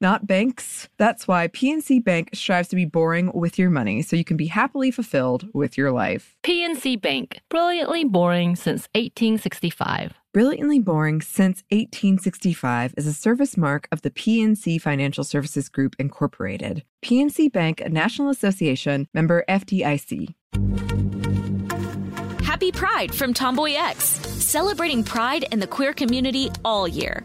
not banks. That's why PNC Bank strives to be boring with your money so you can be happily fulfilled with your life. PNC Bank, brilliantly boring since 1865. Brilliantly Boring Since 1865 is a service mark of the PNC Financial Services Group, Incorporated. PNC Bank, a National Association member FDIC. Happy Pride from Tomboy X, celebrating pride and the queer community all year.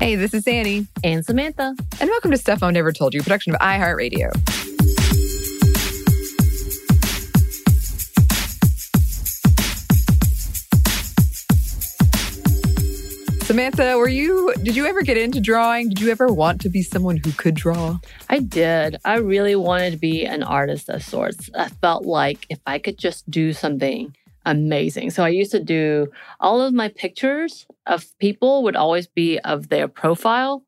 Hey, this is Annie, And Samantha. and welcome to Stuff I Never Told You, production of iHeartRadio. Samantha, were you, did you ever get into drawing? Did you ever want to be someone who could draw? I did. I really wanted to be an artist of sorts. I felt like if I could just do something amazing. So I used to do all of my pictures of people would always be of their profile.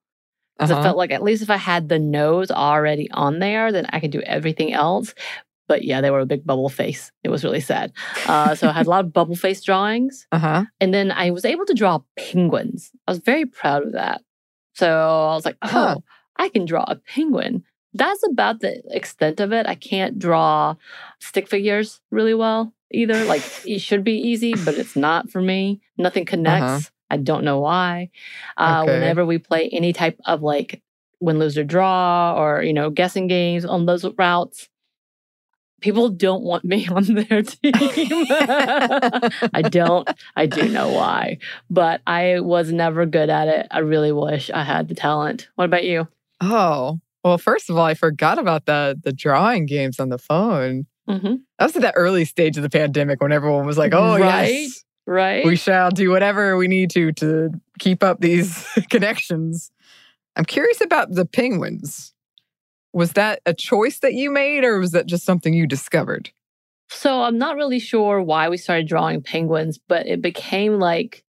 Because Uh-huh. I felt like at least if I had the nose already on there, then I could do everything else. But yeah, they were a big bubble face. It was really sad. Uh, so I had a lot of bubble face drawings. Uh-huh. And then I was able to draw penguins. I was very proud of that. So I was like, oh, Huh. I can draw a penguin. That's about the extent of it. I can't draw stick figures really well either. Like it should be easy, but it's not for me. Nothing connects. I don't know why. Uh, Uh-huh. Okay. Whenever we play any type of like win, lose, or draw, or you know, guessing games on those routes, people don't want me on their team. I don't. I do know why, but I was never good at it. I really wish I had the talent. What about you? Oh, well, first of all, I forgot about the the drawing games on the phone. hmm That was at that early stage of the pandemic when everyone was like, oh, Right? yes, Right? we shall do whatever we need to to keep up these connections. I'm curious about the penguins. Was that a choice that you made or was that just something you discovered? So I'm not really sure why we started drawing penguins, but it became like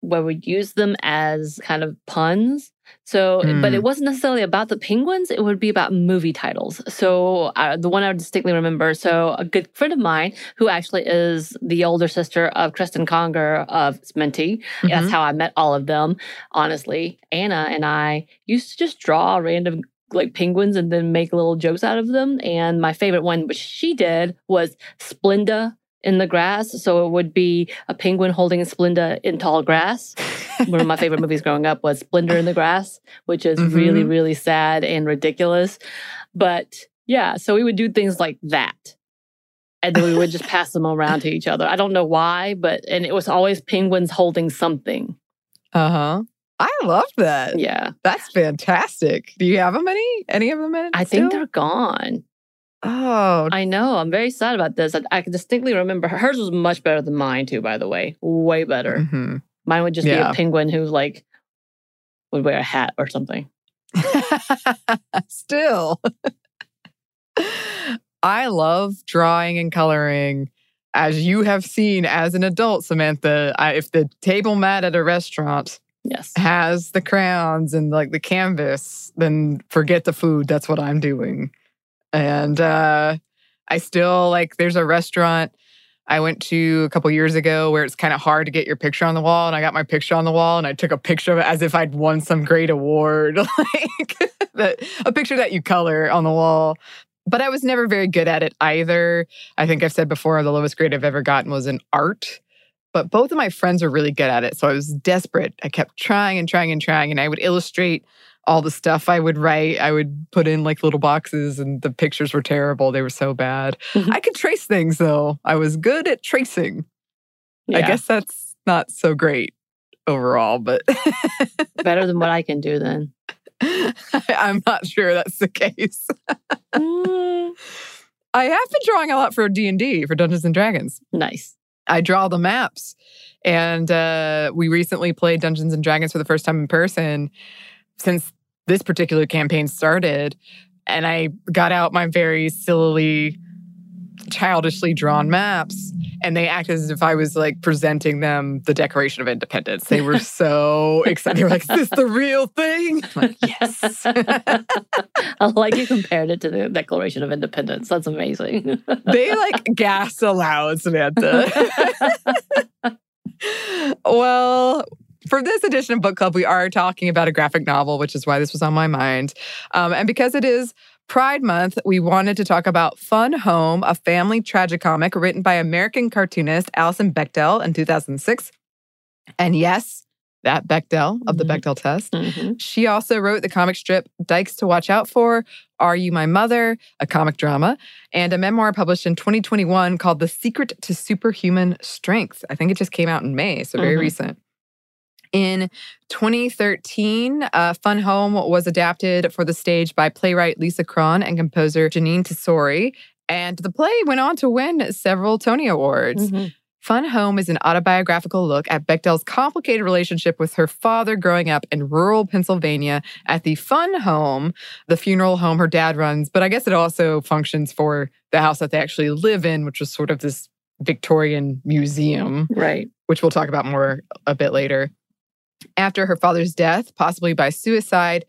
where we'd use them as kind of puns. So, but Hmm. it wasn't necessarily about the penguins. It would be about movie titles. So, uh, the one I distinctly remember. So, a good friend of mine who actually is the older sister of Cristen Conger of Sminty. That's Mhm. how I met all of them. Honestly, Anna and I used to just draw random like penguins and then make little jokes out of them. And my favorite one, which she did, was Splenda in the grass. So it would be a penguin holding a Splenda in tall grass. One of my favorite movies growing up was Splendor in the Grass, which is really, Mhm. really sad and ridiculous. But yeah, so we would do things like that. And then we would just pass them around to each other. I don't know why, but and it was always penguins holding something. Uh huh. I love that. Yeah. That's fantastic. Do you have them any? Any of them in? I think still? they're gone. Oh, I know. I'm very sad about this. I, I can distinctly remember hers was much better than mine too. By the way, way better. mhm. Mine would just be a penguin who like would wear a hat or something. Still. I love drawing and coloring. As you have seen as an adult, Samantha, I, if the table mat at a restaurant Yes. has the crayons and like the canvas, then forget the food. That's what I'm doing. And uh, I still like, there's a restaurant I went to a couple years ago where it's kind of hard to get your picture on the wall. And I got my picture on the wall and I took a picture of it as if I'd won some great award, like that, a picture that you color on the wall. But I was never very good at it either. I think I've said before the lowest grade I've ever gotten was in art. But both of my friends were really good at it. So I was desperate. I kept trying and trying and trying. And I would illustrate all the stuff I would write. I would put in like little boxes, and the pictures were terrible. They were so bad. Mhm. I could trace things though. I was good at tracing. I guess that's not so great overall, but better than what I can do then. I'm not sure that's the case. Mm, I have been drawing a lot for D&D, for Dungeons and Dragons. nice. I draw the maps. And uh, we recently played Dungeons and Dragons for the first time in person since this particular campaign started. And I got out my very sillily, childishly drawn maps. And they acted as if I was like presenting them the Declaration of Independence. They were so excited. They were like, Is this the real thing? I'm like, yes. I like you compared it to the Declaration of Independence. That's amazing. they like gas aloud, Samantha. well, for this edition of Book Club, we are talking about a graphic novel, which is why this was on my mind. Um, and because it is Pride Month, we wanted to talk about Fun Home, a family tragicomic written by American cartoonist Alison Bechdel in 2006. And yes, that Bechdel of the Mhm. Bechdel test. Mhm. She also wrote the comic strip Dykes to Watch Out For, Are You My Mother, a comic drama, and a memoir published in 2021 called The Secret to Superhuman Strength. I think it just came out in May, so very Mhm. recent. In 2013, uh, Fun Home was adapted for the stage by playwright Lisa Kron and composer Jeanine Tesori. And the play went on to win several Tony Awards. Mhm. Fun Home is an autobiographical look at Bechdel's complicated relationship with her father growing up in rural Pennsylvania at the Fun Home, the funeral home her dad runs. But I guess it also functions for the house that they actually live in, which was sort of this Victorian museum, Right. which we'll talk about more a bit later. After her father's death, possibly by suicide,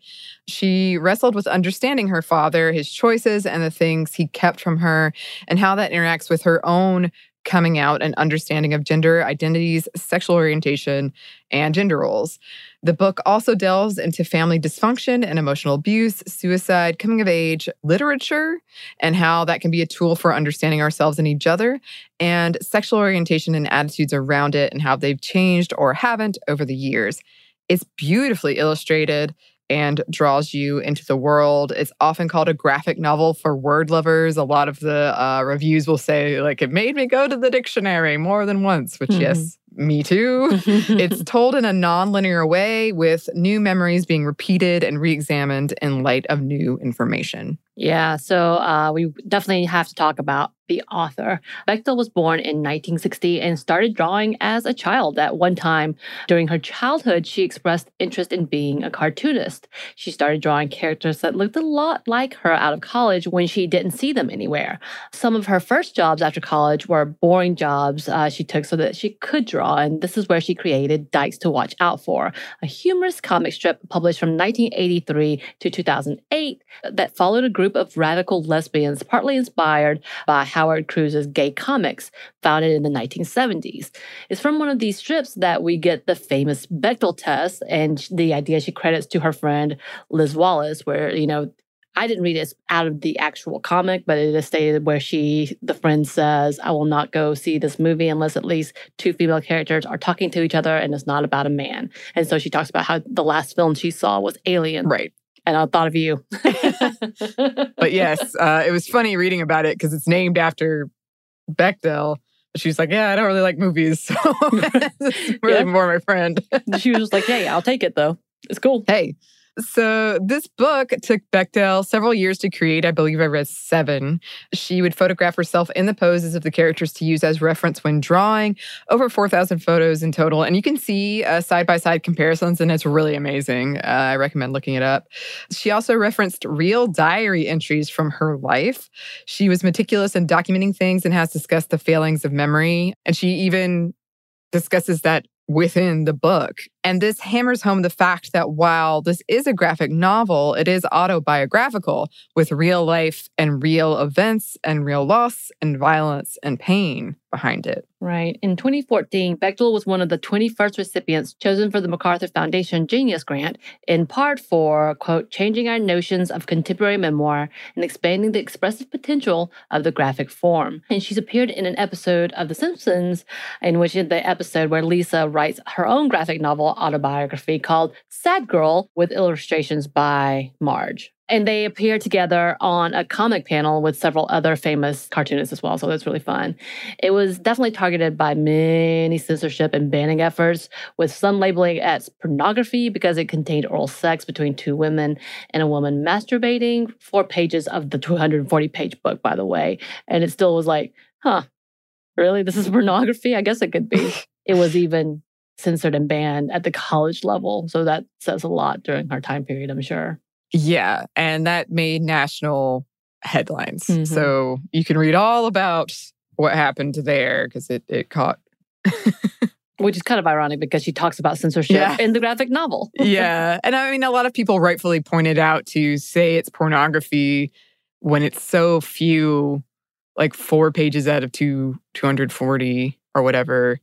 she wrestled with understanding her father, his choices, and the things he kept from her, and how that interacts with her own coming out and understanding of gender identities, sexual orientation, and gender roles. The book also delves into family dysfunction and emotional abuse, suicide, coming of age, literature, and how that can be a tool for understanding ourselves and each other, and sexual orientation and attitudes around it and how they've changed or haven't over the years. It's beautifully illustrated and draws you into the world. It's often called a graphic novel for word lovers. A lot of the uh, reviews will say, like, it made me go to the dictionary more than once, which, Mhm. yes, me too. it's told in a non-linear way with new memories being repeated and re-examined in light of new information. Yeah, so uh, we definitely have to talk about the author. Bechdel was born in 1960 and started drawing as a child. At one time during her childhood, she expressed interest in being a cartoonist. She started drawing characters that looked a lot like her out of college when she didn't see them anywhere. Some of her first jobs after college were boring jobs uh, she took so that she could draw, and this is where she created Dykes to Watch Out For, a humorous comic strip published from 1983 to 2008 that followed a group of radical lesbians, partly inspired by Howard Cruse's gay comics, founded in the 1970s. It's from one of these strips that we get the famous Bechdel test and the idea she credits to her friend Liz Wallace, where, you know, I didn't read it out of the actual comic, but it is stated where she, the friend says, I will not go see this movie unless at least two female characters are talking to each other and it's not about a man. And so she talks about how the last film she saw was Alien. Right. And I thought of you. But yes, uh, it was funny reading about it because it's named after Bechdel. She's like, yeah, I don't really like movies. So really Yeah. more my friend. she was just like, hey, I'll take it though. It's cool. Hey, so this book took Bechdel several years to create. I believe I read seven. She would photograph herself in the poses of the characters to use as reference when drawing. Over 4,000 photos in total. And you can see side by side comparisons, and it's really amazing. Uh, I recommend looking it up. She also referenced real diary entries from her life. She was meticulous in documenting things and has discussed the failings of memory. And she even discusses that within the book. And this hammers home the fact that while this is a graphic novel, it is autobiographical with real life and real events and real loss and violence and pain. Behind it. Right. In 2014, Bechdel was one of the 21st recipients chosen for the MacArthur Foundation Genius Grant, in part for, quote, changing our notions of contemporary memoir and expanding the expressive potential of the graphic form. And she's appeared in an episode of The Simpsons, in which in the episode where Lisa writes her own graphic novel autobiography called Sad Girl with illustrations by Marge. And they appear together on a comic panel with several other famous cartoonists as well. So that's really fun. It was definitely targeted by many censorship and banning efforts, with some labeling it as pornography because it contained oral sex between two women and a woman masturbating. Four pages of the 240 page book, by the way. And it still was like, huh, really? This is pornography? I guess it could be. it was even censored and banned at the college level. So that says a lot during our time period, I'm sure. Yeah. And that made national headlines. Mhm. So you can read all about what happened there because it, it caught. Which is kind of ironic because she talks about censorship Yeah. in the graphic novel. yeah. And I mean, a lot of people rightfully pointed out to say it's pornography when it's so few, like four pages out of two, 240 or whatever.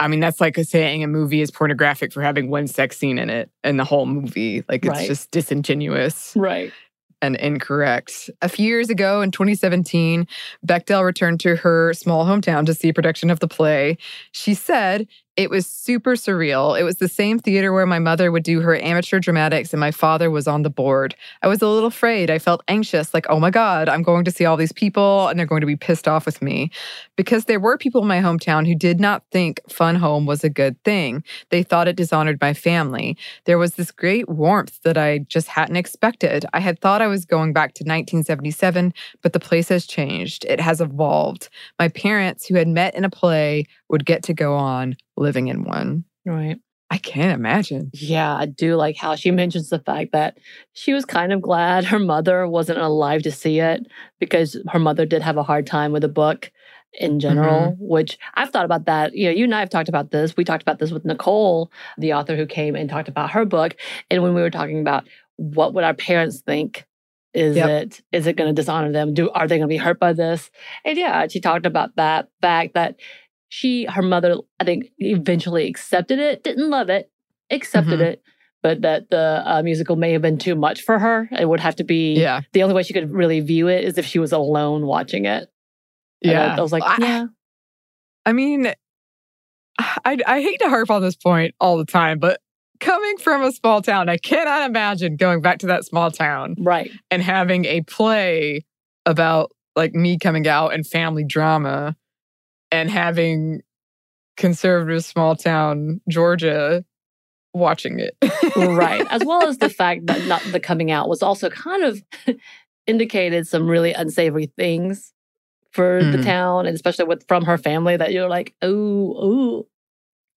I mean, that's like saying a movie is pornographic for having one sex scene in it and the whole movie. Like it's Right. just disingenuous. Right. and incorrect. A few years ago in 2017, Bechdel returned to her small hometown to see a production of the play. She said, it was super surreal. It was the same theater where my mother would do her amateur dramatics and my father was on the board. I was a little afraid. I felt anxious, like, oh my God, I'm going to see all these people and they're going to be pissed off with me. Because there were people in my hometown who did not think Fun Home was a good thing. They thought it dishonored my family. There was this great warmth that I just hadn't expected. I had thought I was going back to 1977, but the place has changed. It has evolved. My parents, who had met in a play, would get to go on living in one. Right. I can't imagine. Yeah, I do like how she mentions the fact that she was kind of glad her mother wasn't alive to see it because her mother did have a hard time with the book in mm-hmm. general, which I've thought about that. You know, you and I have talked about this. We talked about this with Nicole, the author who came and talked about her book. And when we were talking about what would our parents think? Is Yep. it is it going to dishonor them? Do are they going to be hurt by this? And yeah, she talked about that fact that she her mother I think eventually accepted it, didn't love it, accepted Mhm. it, but that the uh, musical may have been too much for her. It would have to be Yeah. the only way she could really view it is if she was alone watching it. And I- Yeah. I, was like, I- yeah, I mean, I, I hate to harp on this point all the time, but coming from a small town, I cannot imagine going back to that small town right, and having a play about like me coming out and family drama and having conservative small town Georgia watching it. right. As well as the fact that not the coming out was also kind of indicated some really unsavory things for the Mhm. town, and especially with from her family that you're like, oh, oh,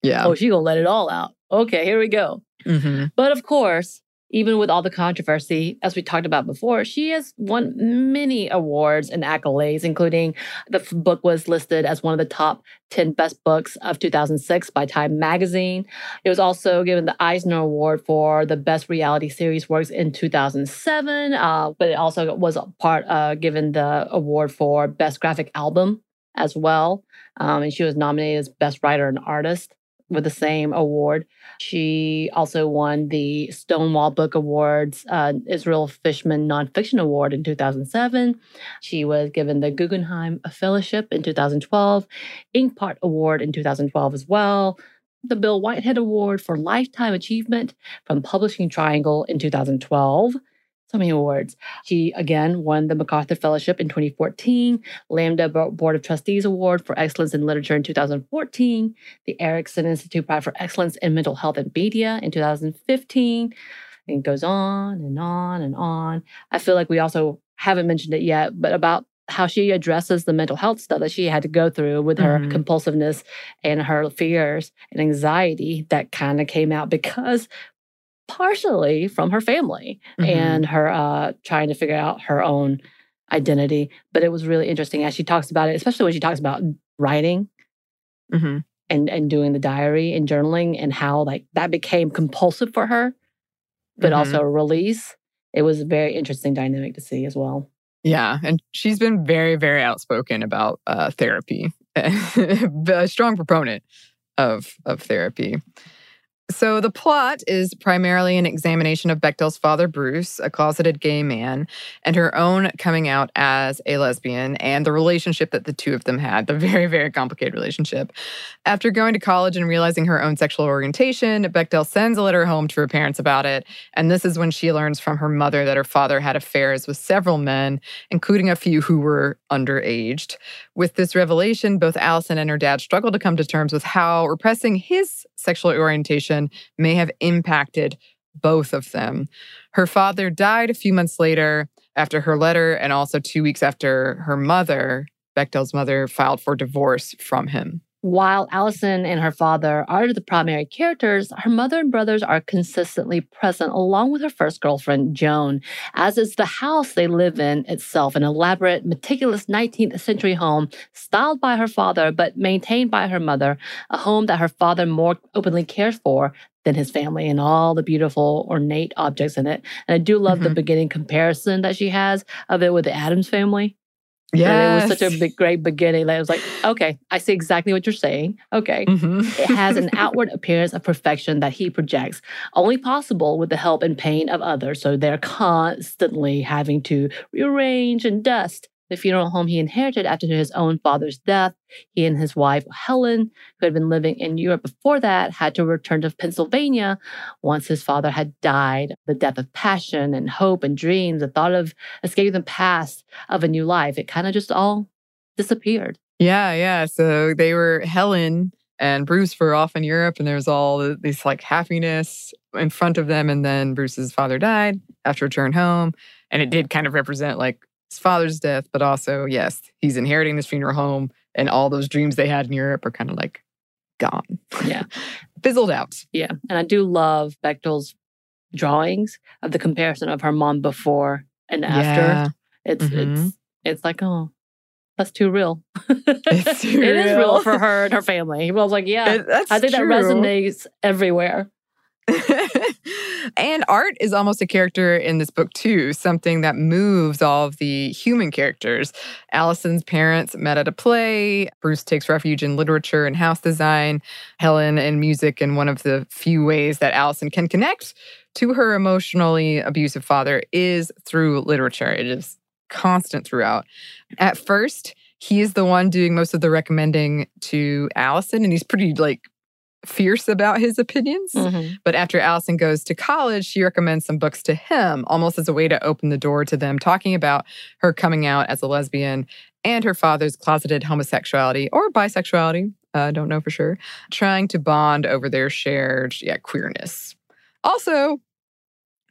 Yeah. oh, she gonna let it all out. Okay, here we go. hmm But of course, even with all the controversy, as we talked about before, she has won many awards and accolades, including the book was listed as one of the top 10 best books of 2006 by Time Magazine. It was also given the Eisner Award for the best reality series works in 2007, uh, but it also was part uh, given the award for best graphic album as well. Um, and she was nominated as best writer and artist with the same award. She also won the Stonewall Book Awards uh, Israel Fishman Nonfiction Award in 2007. She was given the Guggenheim Fellowship in 2012, Inkpot Award in 2012 as well, the Bill Whitehead Award for Lifetime Achievement from Publishing Triangle in 2012. So many awards. She again won the MacArthur Fellowship in 2014, Lambda Board of Trustees Award for Excellence in Literature in 2014, the Erikson Institute Prize for Excellence in Mental Health and Media in 2015. And it goes on and on and on. I feel like we also haven't mentioned it yet, but about how she addresses the mental health stuff that she had to go through with her Mhm. compulsiveness and her fears and anxiety that kind of came out because partially from her family Mhm. and her uh, trying to figure out her own identity. But it was really interesting as she talks about it, especially when she talks about writing hmm and and doing the diary and journaling and how like that became compulsive for her, but Mhm. also a release. It was a very interesting dynamic to see as well. Yeah. And she's been very, very outspoken about uh, therapy a strong proponent of, of therapy. So, the plot is primarily an examination of Bechdel's father, Bruce, a closeted gay man, and her own coming out as a lesbian and the relationship that the two of them had, the very, very complicated relationship. After going to college and realizing her own sexual orientation, Bechdel sends a letter home to her parents about it. And this is when she learns from her mother that her father had affairs with several men, including a few who were underaged. With this revelation, both Alison and her dad struggle to come to terms with how repressing his sexual orientation may have impacted both of them. Her father died a few months later after her letter, and also two weeks after her mother, Bechdel's mother, filed for divorce from him. While Alison and her father are the primary characters, her mother and brothers are consistently present along with her first girlfriend, Joan, as is the house they live in itself, an elaborate, meticulous 19th century home styled by her father but maintained by her mother, a home that her father more openly cares for than his family and all the beautiful ornate objects in it. And I do love mm-hmm. the beginning comparison that she has of it with the Addams family. Yeah, it was such a big, great beginning that I was like, okay, I see exactly what you're saying. Okay. Mm-hmm. it has an outward appearance of perfection that he projects, only possible with the help and pain of others. So they're constantly having to rearrange and dust the funeral home he inherited after his own father's death. He and his wife, Helen, who had been living in Europe before that, had to return to Pennsylvania once his father had died. The death of passion and hope and dreams, the thought of escaping the past of a new life, it kind of just all disappeared. Yeah, yeah. So they were Helen and Bruce were off in Europe, and there was all this like happiness in front of them. And then Bruce's father died after return home. And it did kind of represent like his father's death, but also, yes, he's inheriting this funeral home and all those dreams they had in Europe are kind of like gone. Yeah. Fizzled out. Yeah. And I do love Bechdel's drawings of the comparison of her mom before and after. Yeah. It's mm-hmm. it's it's like, oh, that's too real. It's too it real. is real for her and her family. I was like, yeah, it, I think true. that resonates everywhere. and art is almost a character in this book, too, something that moves all of the human characters. Alison's parents met at a play. Bruce takes refuge in literature and house design. Helen in music, and one of the few ways that Alison can connect to her emotionally abusive father is through literature. It is constant throughout. At first, he is the one doing most of the recommending to Alison, and he's pretty like fierce about his opinions. Mm-hmm. But after Alison goes to college, she recommends some books to him, almost as a way to open the door to them talking about her coming out as a lesbian and her father's closeted homosexuality or bisexuality. I uh, don't know for sure. Trying to bond over their shared yeah, queerness. Also,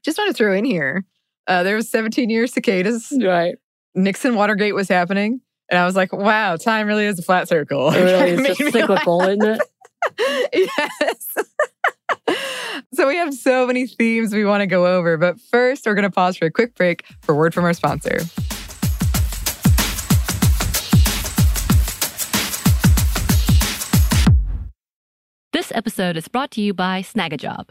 just want to throw in here, uh, there was 17 years cicadas. Right. Nixon Watergate was happening. And I was like, wow, time really is a flat circle. It really is just cyclical, isn't it? yes. so we have so many themes we want to go over, but first we're going to pause for a quick break for word from our sponsor. This episode is brought to you by Snagajob.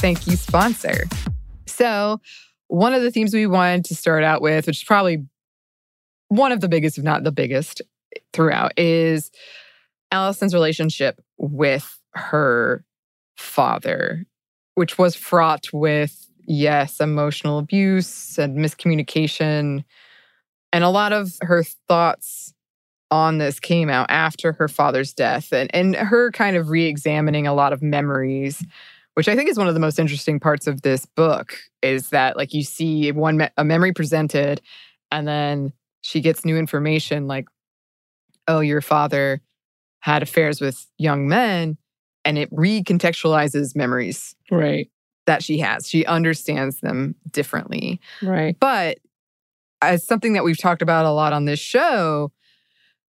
Thank you, sponsor. So, one of the themes we wanted to start out with, which is probably one of the biggest, if not the biggest, throughout, is Alison's relationship with her father, which was fraught with, yes, emotional abuse and miscommunication. And a lot of her thoughts on this came out after her father's death and, and her kind of re examining a lot of memories which I think is one of the most interesting parts of this book is that like you see one me- a memory presented and then she gets new information like oh your father had affairs with young men and it recontextualizes memories Right. that she has she understands them differently Right. but as something that we've talked about a lot on this show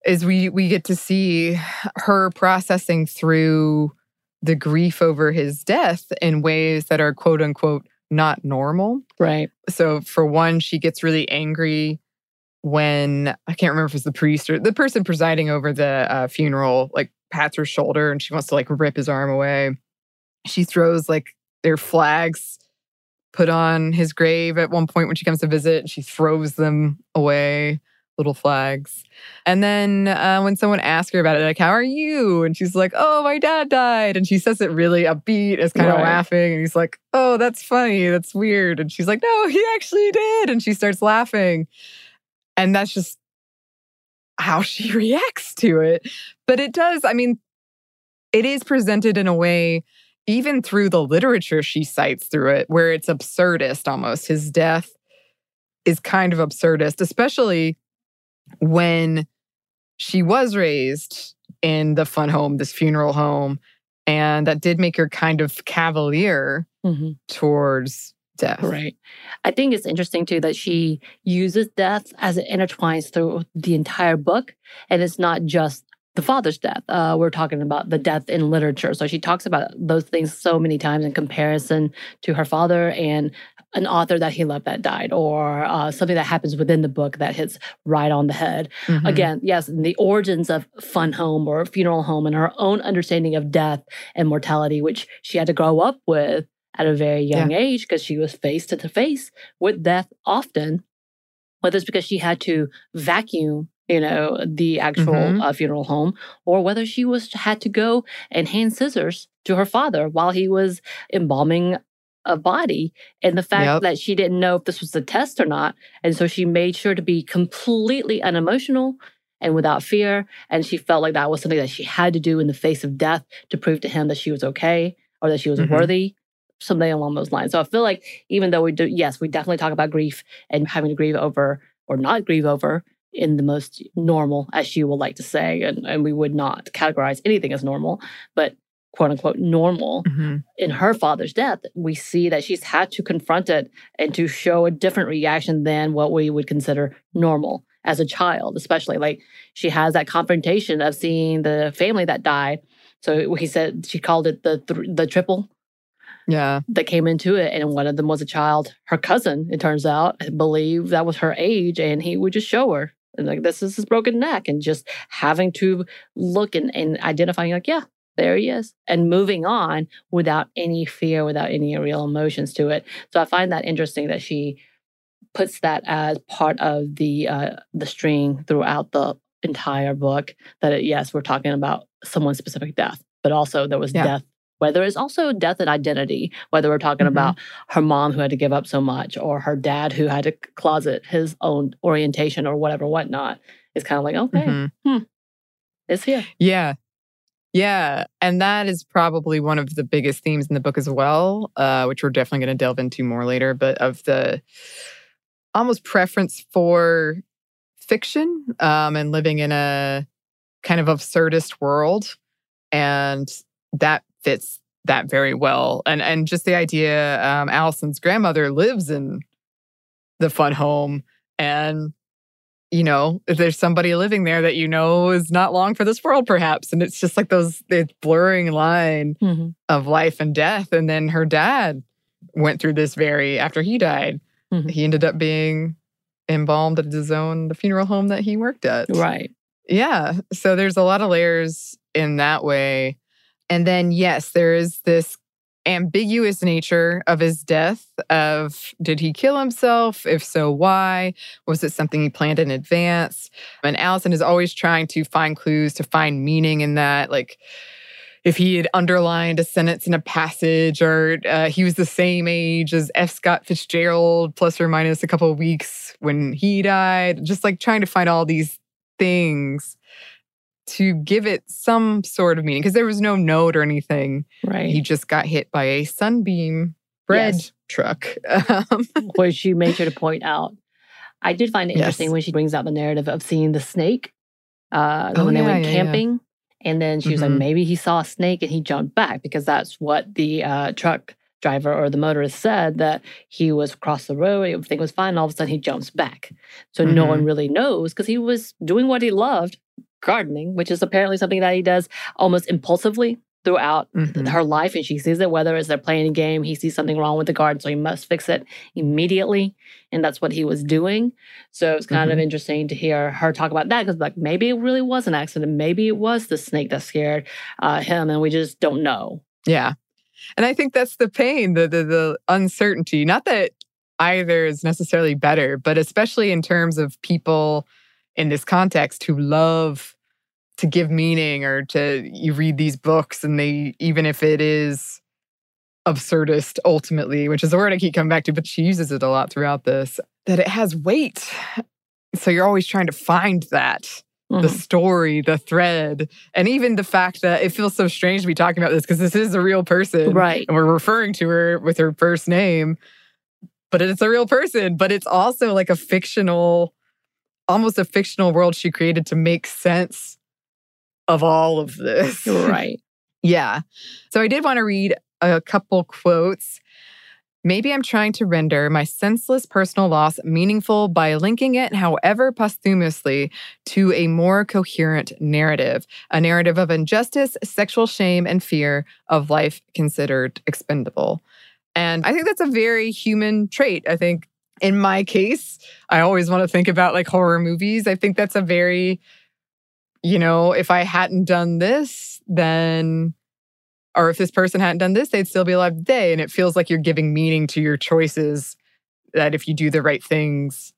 is we we get to see her processing through the grief over his death in ways that are quote unquote not normal. Right. So for one, she gets really angry when I can't remember if it's the priest or the person presiding over the uh, funeral, like pats her shoulder and she wants to like rip his arm away. She throws like their flags put on his grave at one point when she comes to visit. She throws them away, little flags. And then uh, when someone asks her about it, like, how are you? And she's like, oh, my dad died. And she says it really upbeat, is kind of Right. laughing. And he's like, oh, that's funny. That's weird. And she's like, no, he actually did. And she starts laughing. And that's just how she reacts to it. But it does, I mean, it is presented in a way, even through the literature she cites through it, where it's absurdist almost. His death is kind of absurdist, especially when she was raised in the fun home, this funeral home. And that did make her kind of cavalier hmm towards death. Right. I think it's interesting too that she uses death as it intertwines through the entire book. And it's not just the father's death. Uh, we're talking about the death in literature. So she talks about those things so many times in comparison to her father and an author that he loved that died, or uh, something that happens within the book that hits right on the head. Mhm. Again, yes, the origins of fun home or funeral home and her own understanding of death and mortality, which she had to grow up with at a very young age because she was face to face with death often, whether it's because she had to vacuum, you know, the actual Mhm. uh, funeral home, or whether she was had to go and hand scissors to her father while he was embalming a body, and the fact Yep. that she didn't know if this was a test or not, and so she made sure to be completely unemotional and without fear, and she felt like that was something that she had to do in the face of death to prove to him that she was okay or that she was Mhm. worthy something along those lines. So I feel like even though we do, yes, we definitely talk about grief and having to grieve over or not grieve over in the most normal, as she will like to say, and, and we would not categorize anything as normal, but quote unquote normal. Mhm. In her father's death, we see that she's had to confront it and to show a different reaction than what we would consider normal as a child, especially like she has that confrontation of seeing the family that died. So he said she called it the th- the triple Yeah. that came into it, and one of them was a child, her cousin. It turns out, I believe that was her age, and he would just show her, and like this is his broken neck, and just having to look and, and identifying, like, yeah, there he is, and moving on without any fear, without any real emotions to it. So I find that interesting that she puts that as part of the uh, the string throughout the entire book. That it, yes, we're talking about someone's specific death, but also there was Yeah. death whether it's also death and identity, whether we're talking Mhm. about her mom who had to give up so much or her dad who had to closet his own orientation or whatever, whatnot, it's kind of like, okay, Mhm. it's here. Yeah. Yeah. And that is probably one of the biggest themes in the book as well, uh, which we're definitely going to delve into more later, but of the almost preference for fiction um, and living in a kind of absurdist world. And that fits that very well. And and just the idea, um, Alison's grandmother lives in the fun home, and you know, if there's somebody living there that you know is not long for this world, perhaps, and it's just like those the blurring line Mm-hmm. of life and death. And then her dad went through this very after he died. Mhm. He ended up being embalmed at his own the funeral home that he worked at. Right. Yeah. So there's a lot of layers in that way. And then, yes, there is this ambiguous nature of his death of did he kill himself? If so why? Was it something he planned in advance? And alison is always trying to find clues to find meaning in that like if he had underlined a sentence in a passage or uh, he was the same age as f. Scott fitzgerald plus or minus a couple of weeks when he died just like trying to find all these things to give it some sort of meaning because there was no note or anything. Right. He just got hit by a sunbeam bread Yes. truck. Um, Which you made sure to point out. I did find it Yes. interesting when she brings out the narrative of seeing the snake uh, Oh, when they yeah, went yeah, yeah. camping. And then she was like, Mhm. maybe he saw a snake and he jumped back because that's what the uh, truck driver or the motorist said that he was across the road, everything was fine. And all of a sudden he jumps back. So no Mhm. one really knows because he was doing what he loved, gardening, which is apparently something that he does almost impulsively throughout mhm. her life and she sees it whether it's they're playing a game he sees something wrong with the garden so he must fix it immediately and that's what he was doing so it's kind of Mhm. interesting to hear her talk about that because like maybe it really was an accident maybe it was the snake that scared uh, him and we just don't know Yeah. And I think that's the pain, the, the the uncertainty. Not that either is necessarily better, but especially in terms of people in this context who love to give meaning or to you read these books and they even if it is absurdist ultimately, which is a word I keep coming back to, but she uses it a lot throughout this, that it has weight. So you're always trying to find that the Mhm. story, the thread, and even the fact that it feels so strange to be talking about this because this is a real person. right And we're referring to her with her first name, but it's a real person, but it's also like a fictional, almost a fictional world she created to make sense of all of this. right Yeah. So I did want to read a couple quotes. Maybe I'm trying to render my senseless personal loss meaningful by linking it, however posthumously, to a more coherent narrative, a narrative of injustice, sexual shame, and fear of life considered expendable. And I think that's a very human trait. I think in my case, I always want to think about like horror movies. I think that's a very, you know, if I hadn't done this, then or if this person hadn't done this, they'd still be alive today. And it feels like you're giving meaning to your choices that if you do the right things,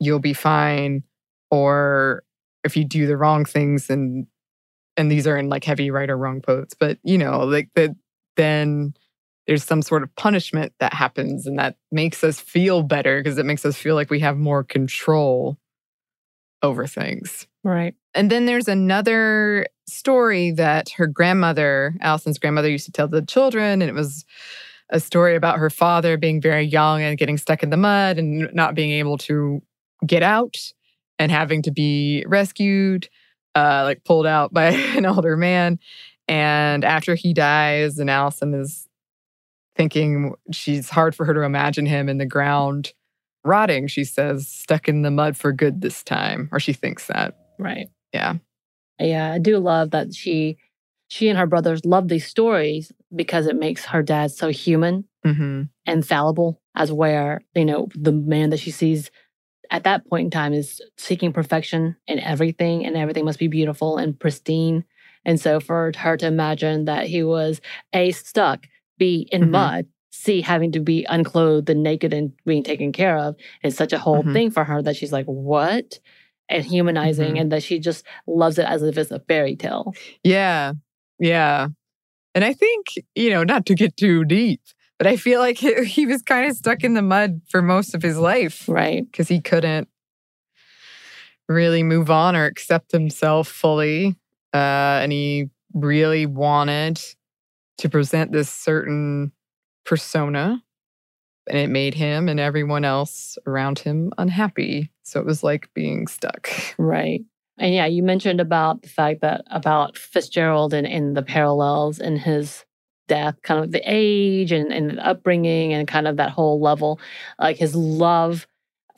you'll be fine. Or if you do the wrong things and and these are in like heavy right or wrong quotes, but you know, like that then there's some sort of punishment that happens and that makes us feel better because it makes us feel like we have more control over things. right And then there's another story that her grandmother, Alison's grandmother, used to tell the children. And it was a story about her father being very young and getting stuck in the mud and not being able to get out and having to be rescued, uh, like pulled out by an older man. And after he dies, and Alison is thinking she's hard for her to imagine him in the ground rotting, she says, stuck in the mud for good this time, or she thinks that. right Yeah. yeah i do love that she she and her brothers love these stories because it makes her dad so human Mm-hmm. and fallible as where you know the man that she sees at that point in time is seeking perfection in everything and everything must be beautiful and pristine and so for her to imagine that he was a stuck b in Mhm. mud c having to be unclothed and naked and being taken care of is such a whole Mhm. thing for her that she's like what and humanizing Mhm. and that she just loves it as if it's a fairy tale Yeah. Yeah. And I think, you know, not to get too deep, but I feel like he, he was kind of stuck in the mud for most of his life right because he couldn't really move on or accept himself fully. Uh, and he really wanted to present this certain persona. And it made him and everyone else around him unhappy. So it was like being stuck. Right. And yeah, you mentioned about the fact that about Fitzgerald and, and the parallels in his death, kind of the age and, and the upbringing and kind of that whole level, like his love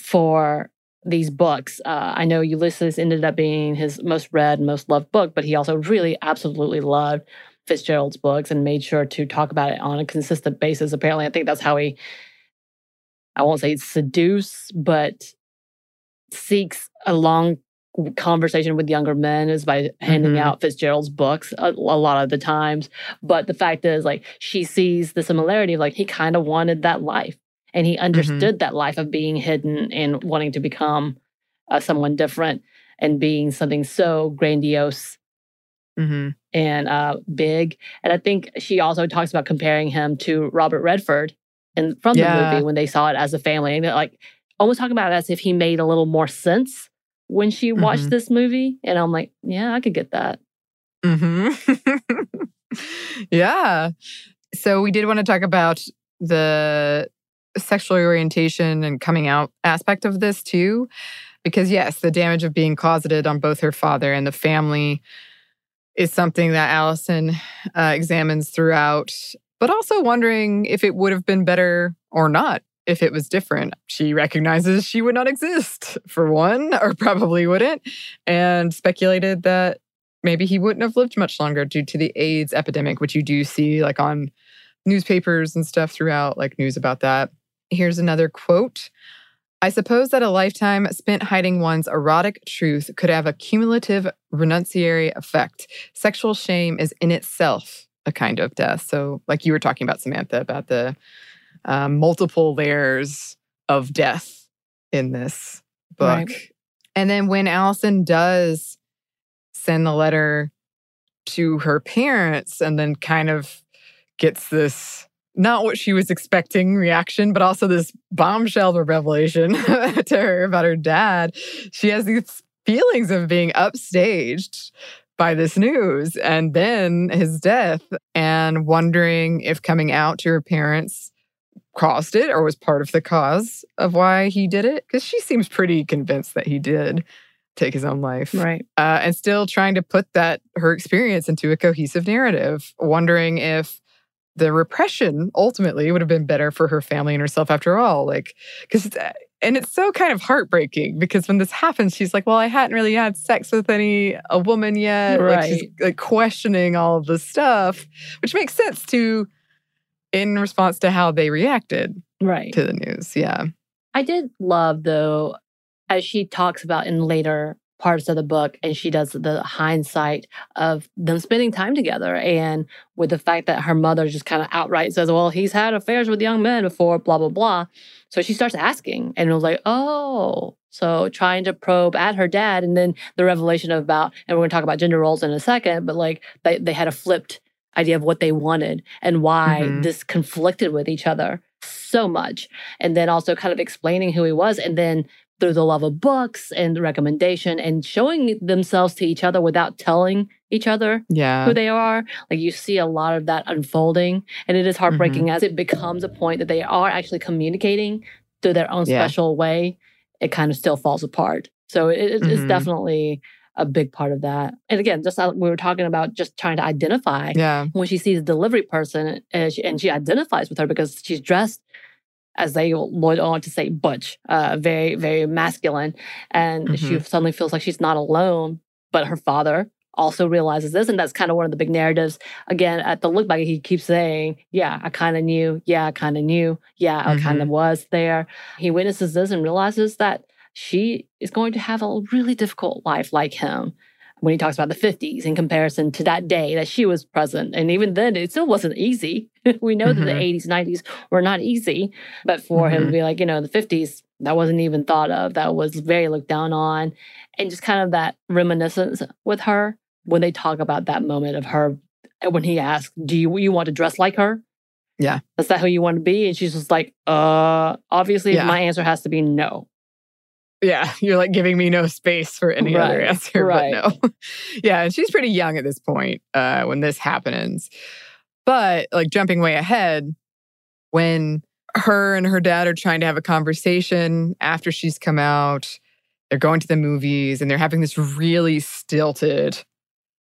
for these books. Uh, I know Ulysses ended up being his most read, most loved book, but he also really absolutely loved Fitzgerald's books and made sure to talk about it on a consistent basis. Apparently, I think that's how he, I won't say seduce, but seeks a long conversation with younger men is by handing mm-hmm. out Fitzgerald's books a, a, lot of the times. But the fact is, like, she sees the similarity of like he kind of wanted that life and he mm-hmm. understood mm-hmm. that life of being hidden and wanting to become uh, someone different and being something so grandiose mm-hmm. and uh, big. And I think she also talks about comparing him to Robert Redford and from yeah. the movie when they saw it as a family, and like almost talking about it as if he made a little more sense when she watched mm-hmm. this movie. And I'm like, yeah, I could get that. Mm-hmm. yeah. So we did want to talk about the sexual orientation and coming out aspect of this too. Because, yes, the damage of being closeted on both her father and the family is something that Alison uh, examines throughout, but also wondering if it would have been better or not if it was different. She recognizes she would not exist, for one, or probably wouldn't, and speculated that maybe he wouldn't have lived much longer due to the AIDS epidemic, which you do see like on newspapers and stuff throughout, like news about that. Here's another quote. I suppose that a lifetime spent hiding one's erotic truth could have a cumulative renunciatory effect. Sexual shame is in itself a kind of death. So, like you were talking about, Samantha, about the um, multiple layers of death in this book. Right. And then when Alison does send the letter to her parents and then kind of gets this not what she was expecting reaction, but also this bombshell revelation to her about her dad. She has these feelings of being upstaged by this news and then his death and wondering if coming out to her parents caused it or was part of the cause of why he did it because she seems pretty convinced that he did take his own life right uh, and still trying to put that her experience into a cohesive narrative wondering if the repression ultimately would have been better for her family and herself after all like because uh, and it's so kind of heartbreaking because when this happens she's like well i hadn't really had sex with any a woman yet right. like she's like questioning all of this stuff which makes sense to in response to how they reacted right to the news. Yeah. I did love though as she talks about in later parts of the book and she does the hindsight of them spending time together and with the fact that her mother just kind of outright says well he's had affairs with young men before blah blah blah. So she starts asking and it was like oh. So trying to probe at her dad and then the revelation of about and we're going to talk about gender roles in a second but like they, they had a flipped idea of what they wanted and why mm-hmm. this conflicted with each other so much. And then also kind of explaining who he was. And then through the love of books and recommendation and showing themselves to each other without telling each other yeah. who they are. Like you see a lot of that unfolding. And it is heartbreaking mm-hmm. as it becomes a point that they are actually communicating through their own yeah. special way. It kind of still falls apart. So it, it's mm-hmm. definitely a big part of that. And again, just like we were talking about, just trying to identify. Yeah. When she sees a delivery person and she, and she identifies with her because she's dressed as they would want to say butch, uh, very very masculine, and mm-hmm. she suddenly feels like she's not alone. But her father also realizes this, and that's kind of one of the big narratives. Again, at the look back, he keeps saying, "Yeah, I kind of knew. Yeah, I kind of knew. Yeah, I mm-hmm. kind of was there." He witnesses this and realizes that she is going to have a really difficult life like him when he talks about the 50s in comparison to that day that she was present. And even then, it still wasn't easy. we know mm-hmm. that the 80s, mm-hmm. 90s were not easy. But for mm-hmm. him to mm-hmm. be like, you know, the 50s, that wasn't even thought of. That was very looked down on. And just kind of that reminiscence with her when they talk about that moment of her, when he asked, Do you, you want to dress like her? Yeah. Is that who you want to be? And she's just like, uh, obviously, yeah. my answer has to be no. Yeah, you're like giving me no space for any right, other answer, right. but no. yeah, and she's pretty young at this point uh, when this happens. But like jumping way ahead, when her and her dad are trying to have a conversation after she's come out, they're going to the movies and they're having this really stilted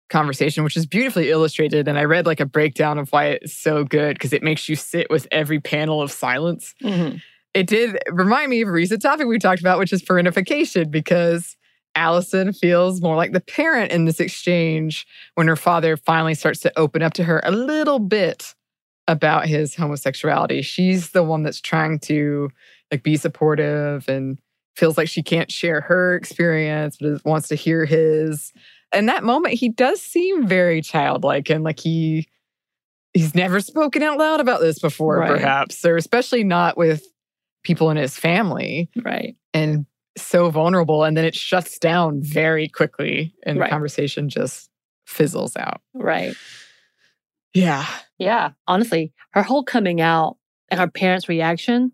conversation, which is beautifully illustrated. And I read like a breakdown of why it's so good because it makes you sit with every panel of silence. Mm-hmm. It did remind me of a recent topic we talked about, which is parentification, because Alison feels more like the parent in this exchange when her father finally starts to open up to her a little bit about his homosexuality. She's the one that's trying to like be supportive and feels like she can't share her experience, but wants to hear his. In that moment, he does seem very childlike and like he he's never spoken out loud about this before, Right. perhaps, or especially not with people in his family Right. and so vulnerable. And then it shuts down very quickly and Right. the conversation just fizzles out. Right. Yeah. Yeah. Honestly, her whole coming out and her parents' reaction,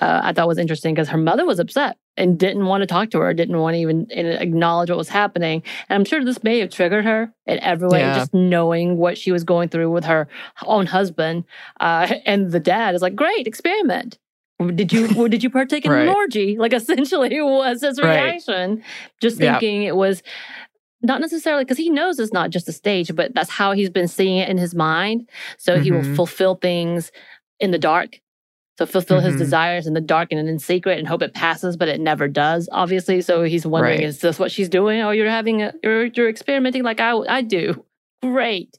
uh, I thought was interesting because her mother was upset and didn't want to talk to her, didn't want to even acknowledge what was happening. And I'm sure this may have triggered her in every way, Yeah. just knowing what she was going through with her own husband. Uh, and the dad is like, "Great experiment." Did you did you partake in an orgy? Like essentially was his Right. reaction. Just Yeah. thinking it was not necessarily because he knows it's not just a stage, but that's how he's been seeing it in his mind. So he will Mhm. fulfill things in the dark. So fulfill his Mhm. desires in the dark and in secret and hope it passes, but it never does, obviously. So he's wondering, Right. is this what she's doing? Oh, you're having a you're you're experimenting like I I do. Great.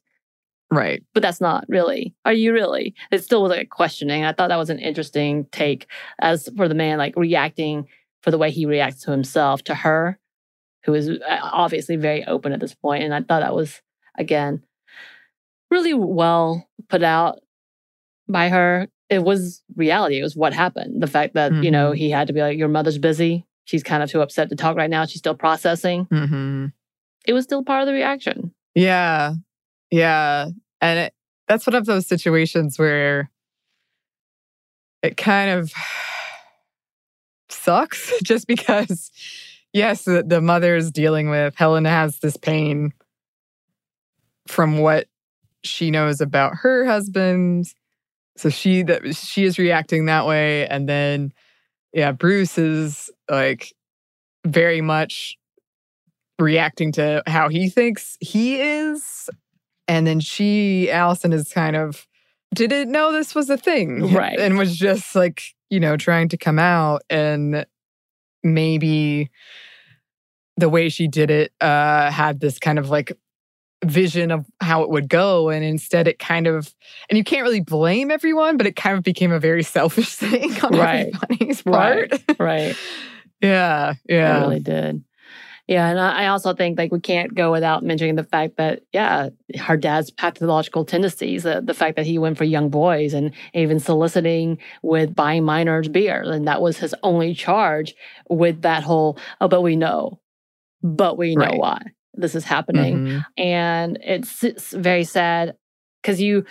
Right. But that's not really. Are you really? It still was like questioning. I thought that was an interesting take as for the man, like reacting for the way he reacts to himself, to her, who is uh, obviously very open at this point. And I thought that was, again, really well put out by her. It was reality. It was what happened. The fact that, you know, Mhm. he had to be like, your mother's busy. She's kind of too upset to talk right now. She's still processing. hmm It was still part of the reaction. Yeah. Yeah. And it, that's one of those situations where it kind of sucks just because, yes, the, the mother is dealing with, Helen has this pain from what she knows about her husband. So she that she is reacting that way. And then yeah, Bruce is like very much reacting to how he thinks he is. And then she, Alison, is kind of didn't know this was a thing. Right. And was just like, you know, trying to come out. And maybe the way she did it uh had this kind of like vision of how it would go. And instead it kind of and you can't really blame everyone, but it kind of became a very selfish thing on Right. everybody's part. Right. Right. yeah. Yeah. It really did. Yeah, and I also think like we can't go without mentioning the fact that yeah, her dad's pathological tendencies, uh, the fact that he went for young boys and even soliciting with buying minors beer, and that was his only charge with that whole. Oh, but we know, but we know Right. why this is happening, Mhm. and it's, it's very sad because you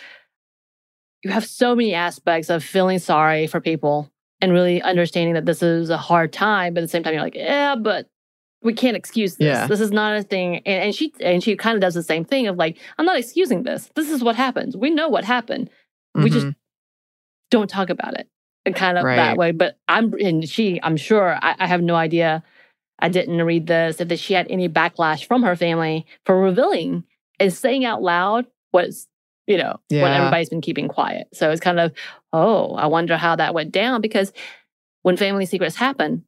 you have so many aspects of feeling sorry for people and really understanding that this is a hard time, but at the same time you're like, yeah, but we can't excuse this. Yeah. This is not a thing. And, and she and she kind of does the same thing of like, I'm not excusing this. This is what happens. We know what happened. We just Mhm. don't talk about it. And kind of that way. But I'm and she, I'm sure I, I have no idea. I didn't read this if she had any backlash from her family for revealing and saying out loud what's you know what Yeah. everybody's been keeping quiet. So it's kind of oh, I wonder how that went down because when family secrets happen,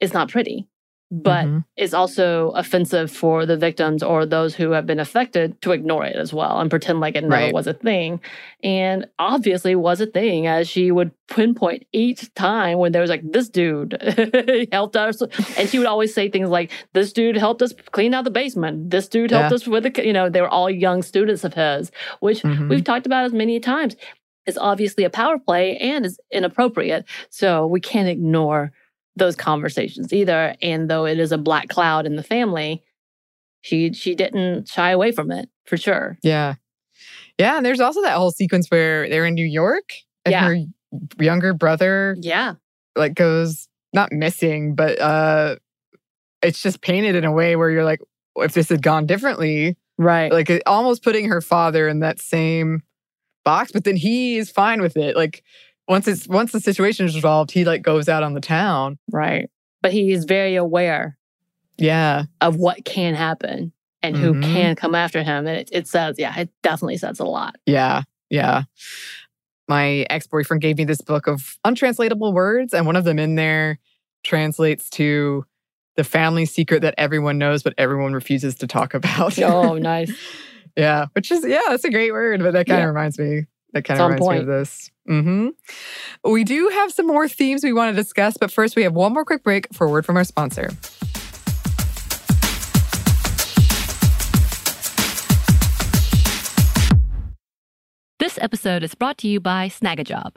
it's not pretty, but Mhm. it's also offensive for the victims or those who have been affected to ignore it as well and pretend like it never Right. was a thing. And obviously was a thing as she would pinpoint each time when there was like, this dude helped us. And she would always say things like, this dude helped us clean out the basement. This dude helped Yeah. us with the, you know, they were all young students of his, which Mhm. we've talked about as many times. Is obviously a power play and is inappropriate. So we can't ignore those conversations either. And though it is a black cloud in the family, she she didn't shy away from it for sure. Yeah. Yeah. And there's also that whole sequence where they're in New York and Yeah. her younger brother Yeah. like goes not missing, but uh it's just painted in a way where you're like, if this had gone differently, Right. like almost putting her father in that same box, but then he is fine with it. Like once it's once the situation is resolved, he like goes out on the town. right. But he is very aware Yeah. of what can happen. and who Mhm. can come after him. And it, it says, yeah, it definitely says a lot. Yeah, yeah. My ex boyfriend gave me this book of untranslatable words, and one of them in there translates to the family secret that everyone knows, but everyone refuses to talk about. Oh, nice. yeah, which is, yeah, that's a great word, but that kind of Yeah. reminds me. That kind of on reminds me of this. hmm We do have some more themes we want to discuss, but first we have one more quick break for a word from our sponsor. This episode is brought to you by Snagajob.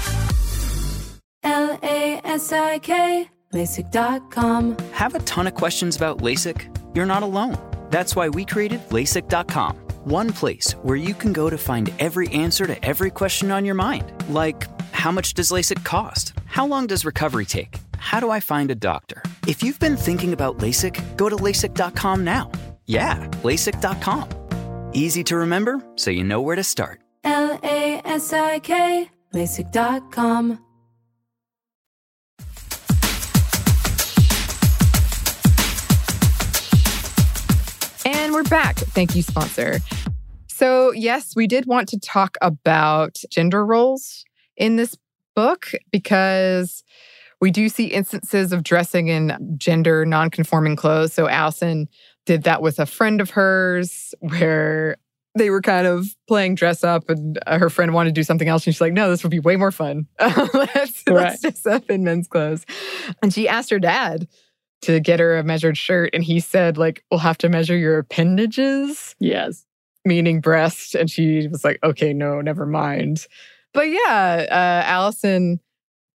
L A S I K, LASIK.com. Have a ton of questions about LASIK? You're not alone. That's why we created LASIK.com. One place where you can go to find every answer to every question on your mind. Like, how much does LASIK cost? How long does recovery take? How do I find a doctor? If you've been thinking about LASIK, go to LASIK.com now. Yeah, LASIK.com. Easy to remember, so you know where to start. L A S I K, LASIK.com. we're back. Thank you, sponsor. So, yes, we did want to talk about gender roles in this book because we do see instances of dressing in gender non-conforming clothes. So, Alison did that with a friend of hers where they were kind of playing dress up and her friend wanted to do something else. And she's like, no, this would be way more fun. let's, let's dress up in men's clothes. And she asked her dad to get her a measured shirt. And he said, like, we'll have to measure your appendages, Yes. meaning breast. And she was like, okay, no, never mind. But yeah, uh, Alison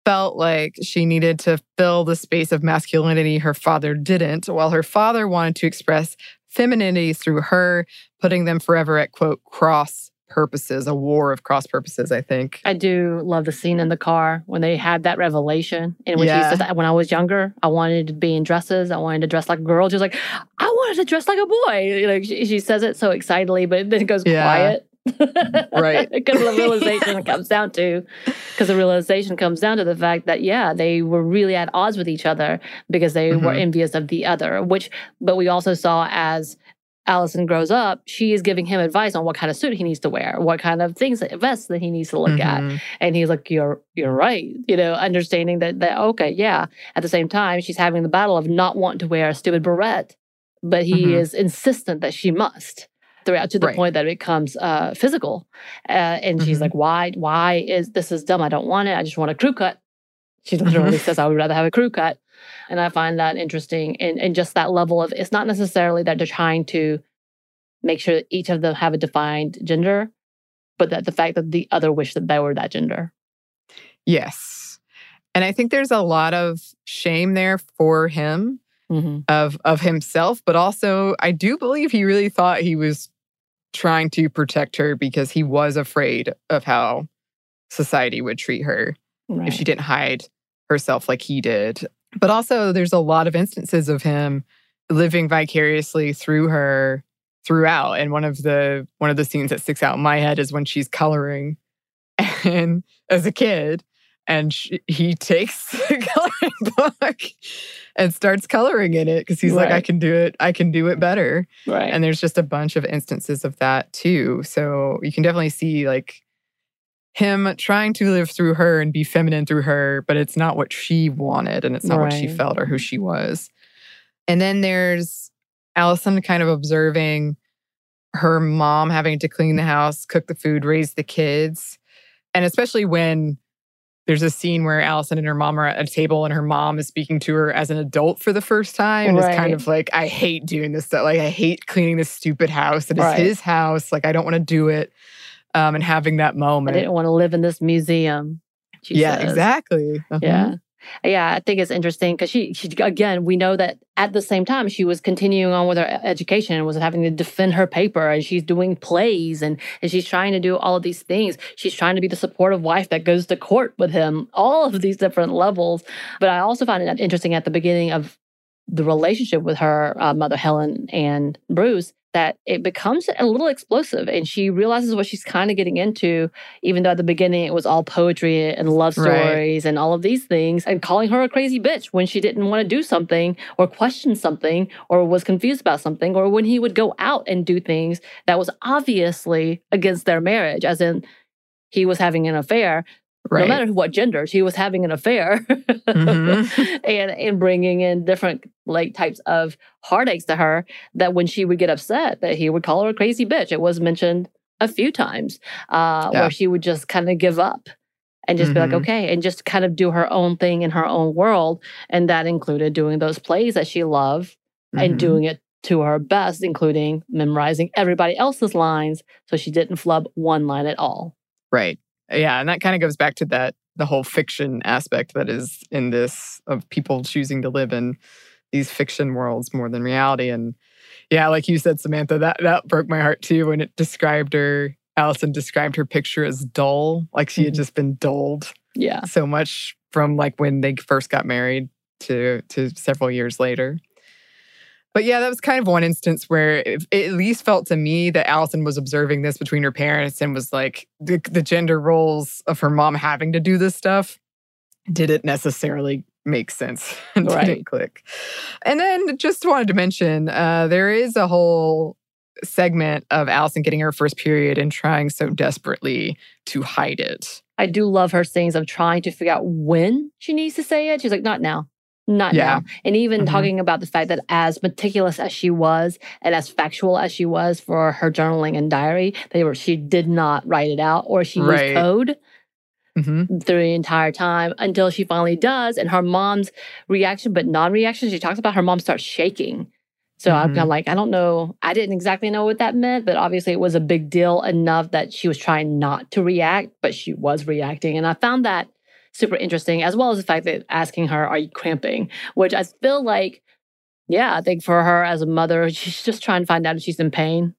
felt like she needed to fill the space of masculinity her father didn't, while her father wanted to express femininity through her, putting them forever at quote, cross purposes, a war of cross purposes, I think. I do love the scene in the car when they had that revelation. And when Yeah. she says, when I was younger, I wanted to be in dresses. I wanted to dress like a girl. She was like, I wanted to dress like a boy. You know, she, she says it so excitedly, but then it goes Yeah. quiet. Right. Because the realization comes down to, because the realization comes down to the fact that, yeah, they were really at odds with each other because they were Mhm. envious of the other, which, but we also saw as Alison grows up, she is giving him advice on what kind of suit he needs to wear, what kind of things, vests that he needs to look at. Mhm. And he's like, You're you're right. You know, understanding that that okay, yeah. At the same time, she's having the battle of not wanting to wear a stupid beret, but he Mhm. is insistent that she must throughout to the Right. point that it becomes uh physical. Uh, and she's Mhm. like, Why, why is this is dumb? I don't want it. I just want a crew cut. She literally says, I would rather have a crew cut. And I find that interesting and, and just that level of it's not necessarily that they're trying to make sure that each of them have a defined gender, but that the fact that the other wish that they were that gender. Yes. And I think there's a lot of shame there for him Mm-hmm. of of himself, but also I do believe he really thought he was trying to protect her because he was afraid of how society would treat her Right. if she didn't hide herself like he did. But also there's a lot of instances of him living vicariously through her throughout. And one of the one of the scenes that sticks out in my head is when she's coloring and as a kid and she, he takes the coloring book and starts coloring in it because he's right. like, I can do it. I can do it better. Right. And there's just a bunch of instances of that too. So you can definitely see like him trying to live through her and be feminine through her, but it's not what she wanted and it's not right. what she felt or who she was. And then there's Alison kind of observing her mom having to clean the house, cook the food, raise the kids. And especially when there's a scene where Alison and her mom are at a table and her mom is speaking to her as an adult for the first time. And right. it's kind of like, I hate doing this stuff. Like, I hate cleaning this stupid house. It is right. his house. Like, I don't want to do it. Um, and having that moment. I didn't want to live in this museum. yeah, says. exactly. Uh-huh. Yeah. Yeah, I think it's interesting because she, she, again, we know that at the same time she was continuing on with her education and was having to defend her paper and she's doing plays and, and she's trying to do all of these things. She's trying to be the supportive wife that goes to court with him, all of these different levels. But I also find it interesting at the beginning of the relationship with her uh, mother, Helen and Bruce, that it becomes a little explosive and she realizes what she's kind of getting into even though at the beginning it was all poetry and love stories right. and all of these things and calling her a crazy bitch when she didn't want to do something or question something or was confused about something or when he would go out and do things that was obviously against their marriage as in he was having an affair Right. No matter what gender, she was having an affair mm-hmm. and, and bringing in different like types of heartaches to her that when she would get upset that he would call her a crazy bitch. It was mentioned a few times uh, yeah. where she would just kind of give up and just mm-hmm. be like, mm-hmm. okay, and just kind of do her own thing in her own world. And that included doing those plays that she loved mm-hmm. and doing it to her best, including memorizing everybody else's lines so she didn't flub one line at all. Right. Yeah, and that kind of goes back to that the whole fiction aspect that is in this of people choosing to live in these fiction worlds more than reality. And yeah, like you said, Samantha, that that broke my heart too when it described her. Alison described her picture as dull, like she had mm-hmm. just been dulled. Yeah, so much from like when they first got married to to several years later. But yeah, that was kind of one instance where it, it, at least felt to me that Alison was observing this between her parents and was like the, the gender roles of her mom having to do this stuff didn't necessarily make sense and right. didn't click. And then just wanted to mention uh, there is a whole segment of Alison getting her first period and trying so desperately to hide it. I do love her scenes of trying to figure out when she needs to say it. She's like, not now not yeah. now. And even mm-hmm. talking about the fact that as meticulous as she was and as factual as she was for her journaling and diary, they were she did not write it out or she right. used code mm-hmm. through the entire time until she finally does. And her mom's reaction, but non-reaction, she talks about her mom starts shaking. So mm-hmm. I'm kind of like, I don't know. I didn't exactly know what that meant, but obviously it was a big deal enough that she was trying not to react, but she was reacting. And I found that super interesting, as well as the fact that asking her, Are you cramping? Which I feel like, yeah, I think for her as a mother, she's just trying to find out if she's in pain.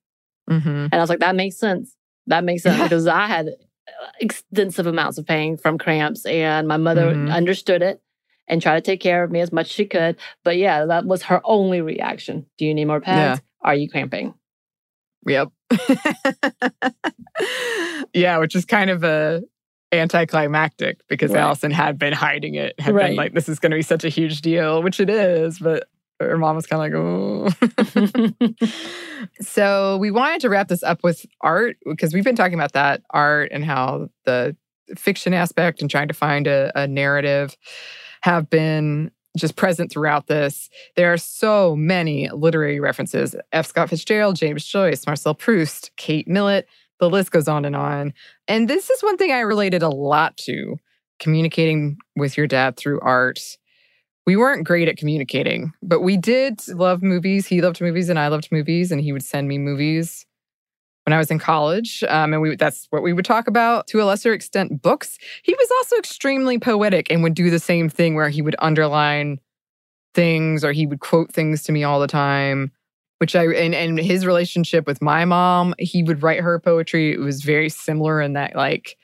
Mm-hmm. And I was like, That makes sense. That makes sense because I had extensive amounts of pain from cramps, and my mother mm-hmm. understood it and tried to take care of me as much as she could. But yeah, that was her only reaction. Do you need more pads? Yeah. Are you cramping? Yep. yeah, which is kind of a anticlimactic because right. Alison had been hiding it, had right. been like, this is going to be such a huge deal, which it is, but her mom was kind of like, oh. so we wanted to wrap this up with art because we've been talking about that art and how the fiction aspect and trying to find a, a narrative have been just present throughout this. There are so many literary references F. Scott Fitzgerald, James Joyce, Marcel Proust, Kate Millett, the list goes on and on. And this is one thing I related a lot to communicating with your dad through art. We weren't great at communicating, but we did love movies. He loved movies and I loved movies, and he would send me movies when I was in college. Um, and we that's what we would talk about to a lesser extent books. He was also extremely poetic and would do the same thing where he would underline things or he would quote things to me all the time which I and, and his relationship with my mom, he would write her poetry. It was very similar in that like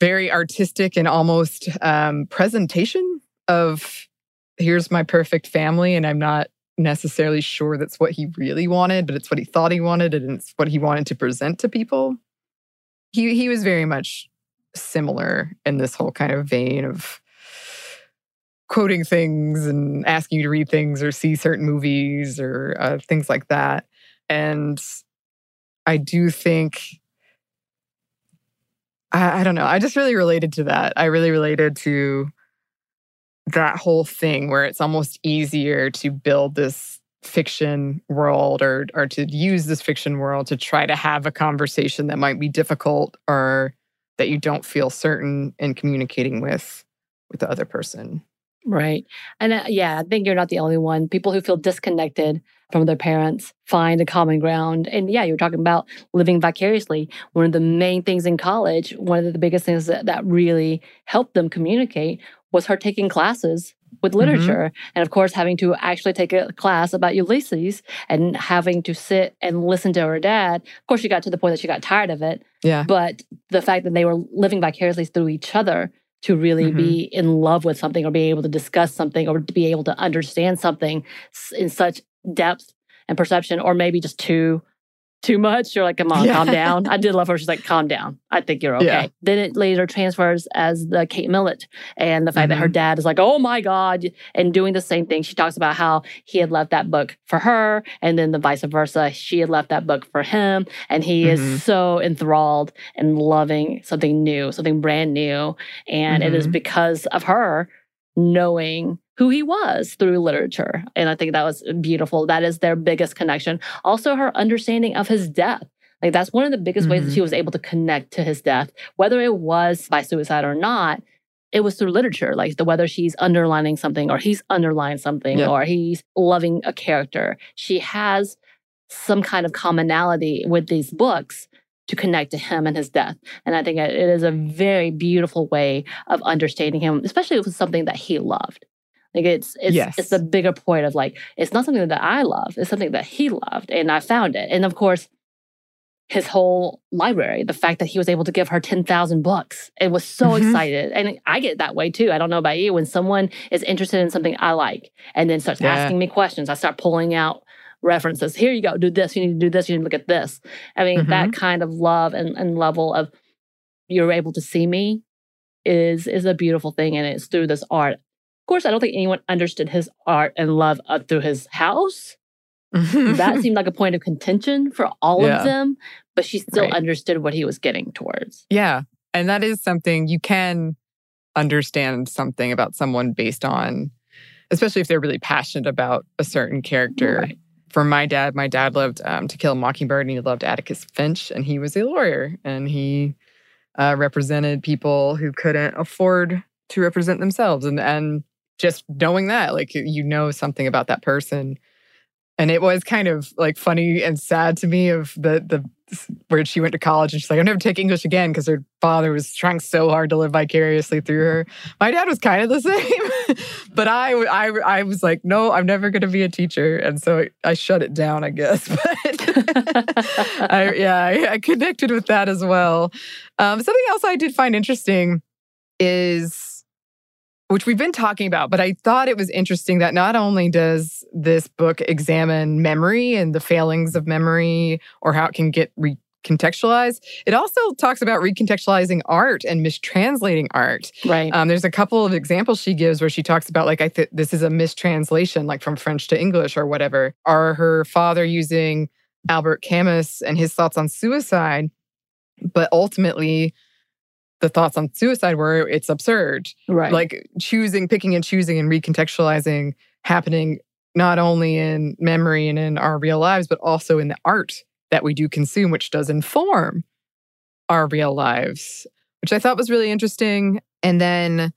very artistic and almost um, presentation of here's my perfect family, and I'm not necessarily sure that's what he really wanted, but it's what he thought he wanted, and it's what he wanted to present to people. He he was very much similar in this whole kind of vein of quoting things and asking you to read things or see certain movies or uh, things like that. And I do think, I, I don't know, I just really related to that. I really related to that whole thing where it's almost easier to build this fiction world or or to use this fiction world to try to have a conversation that might be difficult or that you don't feel certain in communicating with with the other person. Right. And uh, yeah, I think you're not the only one. People who feel disconnected from their parents find a common ground. And yeah, you were talking about living vicariously. One of the main things in college, one of the biggest things that, that really helped them communicate was her taking classes with mm-hmm. literature. Mm-hmm. And of course, having to actually take a class about Ulysses and having to sit and listen to her dad. Of course, she got to the point that she got tired of it. Yeah. But the fact that they were living vicariously through each other to really mm-hmm. be in love with something or be able to discuss something or to be able to understand something in such depth and perception, or maybe just too too much. You're like, come on, yeah. calm down. I did love her. She's like, calm down. I think you're okay. Yeah. Then it later transfers as the Kate Millett and the fact mm-hmm. that her mm-hmm. dad is like, oh my God, and doing the same thing. She talks about how he had left that book for her, and then the vice versa. She had left that book for him, and he mm-hmm. is so enthralled and loving something new, something brand new. And mm-hmm. it is mm-hmm. because of her knowing who he was through literature. And I think that was beautiful. That is their biggest connection. Also, her understanding of his death. Like, that's one of the biggest mm-hmm. ways that mm-hmm. she was able to connect to his death, whether it was by suicide or not. It was through literature, like the whether she's underlining something or he's underlining something yeah. or he's loving a character. She has some kind of commonality with these books to connect to him and his death. And I think it is a very beautiful way of understanding him, especially if it's something that he loved. Like it's it's yes. it's the bigger point of like it's not something that I love, it's something that he loved, and I found it. And of course, his whole library, the fact that he was able to give her ten thousand books, it was so mm-hmm. excited, and I get that way too. I don't know about you. When someone is interested in something I like, and then starts yeah. asking me questions, I start pulling out references. Here you go, do this. You need to do this. You need to look at this. I mean, mm-hmm. that kind of love and, and level of you're able to see me is is a beautiful thing, and it's through this art. Of course, I don't think anyone understood his art and love uh, through his house. that seemed like a point of contention for all yeah. of them, but she still right. understood what he was getting towards. Yeah. And that is something you can understand something about someone based on, especially if they're really passionate about a certain character. Right for my dad, my dad loved um, To Kill a Mockingbird and he loved Atticus Finch, and he was a lawyer and he uh, represented people who couldn't afford to represent themselves. And, and just knowing that, like, you know something about that person. And it was kind of like funny and sad to me of the the where she went to college and she's like, I'll never take English again because her father was trying so hard to live vicariously through her. My dad was kind of the same, but I, I, I was like, no, I'm never going to be a teacher. And so I shut it down, I guess. But I, yeah, I, I, connected with that as well. Um, something else I did find interesting is which we've been talking about, but I thought it was interesting that not only does this book examine memory and the failings of memory or how it can get recontextualized, it also talks about recontextualizing art and mistranslating art. Right. Um, there's a couple of examples she gives where she talks about, like, I think this is a mistranslation, like from French to English or whatever. Are her father using Albert Camus and his thoughts on suicide, but ultimately, the thoughts on suicide were it's absurd. Right. Like choosing, picking and choosing and recontextualizing happening not only in memory and in our real lives, but also in the art that we do consume, which does inform our real lives, which I thought was really interesting. And then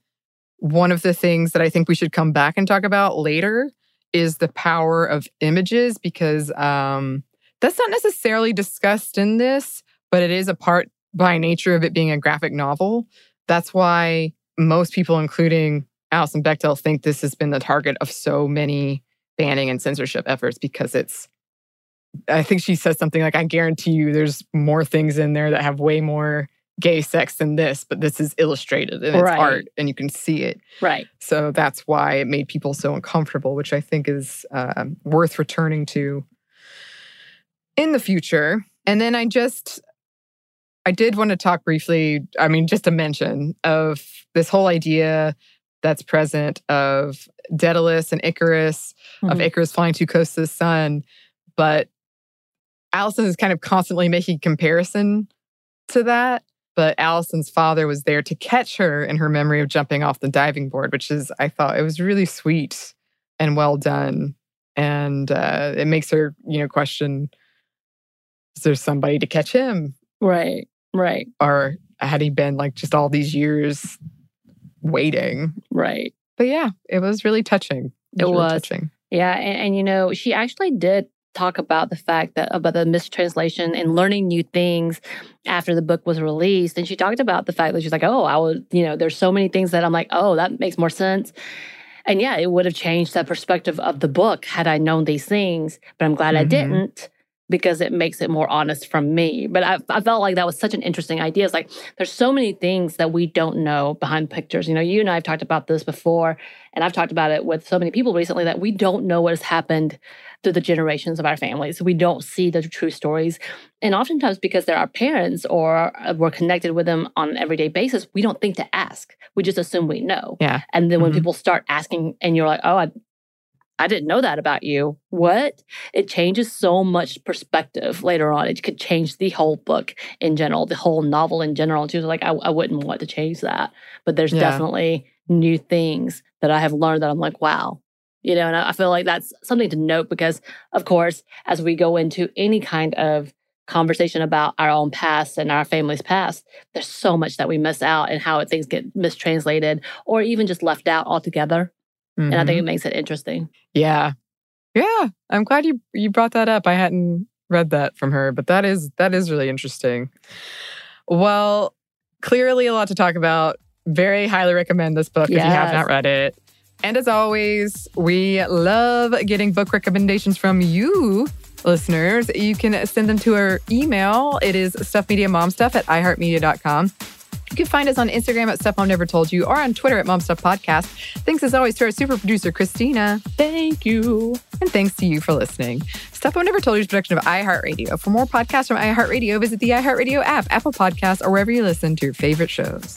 one of the things that I think we should come back and talk about later is the power of images, because um, that's not necessarily discussed in this, but it is a part by nature of it being a graphic novel. That's why most people, including Alison Bechdel, think this has been the target of so many banning and censorship efforts because it's I think she says something like, I guarantee you there's more things in there that have way more gay sex than this, but this is illustrated and it's art and you can see it. Right. So that's why it made people so uncomfortable, which I think is uh, worth returning to in the future. And then I just, I did want to talk briefly, I mean, just a mention of this whole idea that's present of Daedalus and Icarus, mm-hmm. of Icarus flying too close to the sun. But Alison is kind of constantly making comparison to that. But Alison's father was there to catch her in her memory of jumping off the diving board, which is, I thought, it was really sweet and well done. And uh, it makes her, you know, question is there somebody to catch him? Right, right. Or had he been like just all these years waiting? Right. But yeah, it was really touching. It was, it was. Really touching. Yeah. And, and, you know, she actually did talk about the fact that about the mistranslation and learning new things after the book was released. And she talked about the fact that she's like, oh, I would, you know, there's so many things that I'm like, oh, that makes more sense. And yeah, it would have changed that perspective of the book had I known these things, but I'm glad mm-hmm. I didn't because it makes it more honest from me. But I, I, felt like that was such an interesting idea. It's like there's so many things that we don't know behind pictures. You know, you and I have talked about this before, and I've talked about it with so many people recently that we don't know what has happened through the generations of our families. We don't see the true stories. And oftentimes, because they're our parents or uh, we're connected with them on an everyday basis, we don't think to ask. We just assume we know. Yeah. And then when mm-hmm. people start asking, and you're like, oh, I, I didn't know that about you. What? It changes so much perspective later on. It could change the whole book in general, the whole novel in general. And she was like, I, I wouldn't want to change that. But there's yeah. definitely new things that I have learned that I'm like, wow. You know, and I, I feel like that's something to note because, of course, as we go into any kind of conversation about our own past and our family's past, there's so much that we miss out and how things get mistranslated or even just left out altogether. Mm-hmm. And I think it mm-hmm. makes it interesting. Yeah. Yeah. I'm glad you you brought that up. I hadn't read that from her, but that is that is really interesting. Well, clearly a lot to talk about. Very highly recommend this book yes. if you have not read it. And as always, we love getting book recommendations from you, listeners. You can send them to our email. It is stuffmediamomstuff at iheartmedia.com. You can find us on Instagram at Stuff Mom Never Told You or on Twitter at Mom Stuff Podcast. Thanks as always to our super producer, Christina. Thank you. And thanks to you for listening. Stuff Mom Never Told You is a production of iHeartRadio. For more podcasts from iHeartRadio, visit the iHeartRadio app, Apple Podcasts, or wherever you listen to your favorite shows.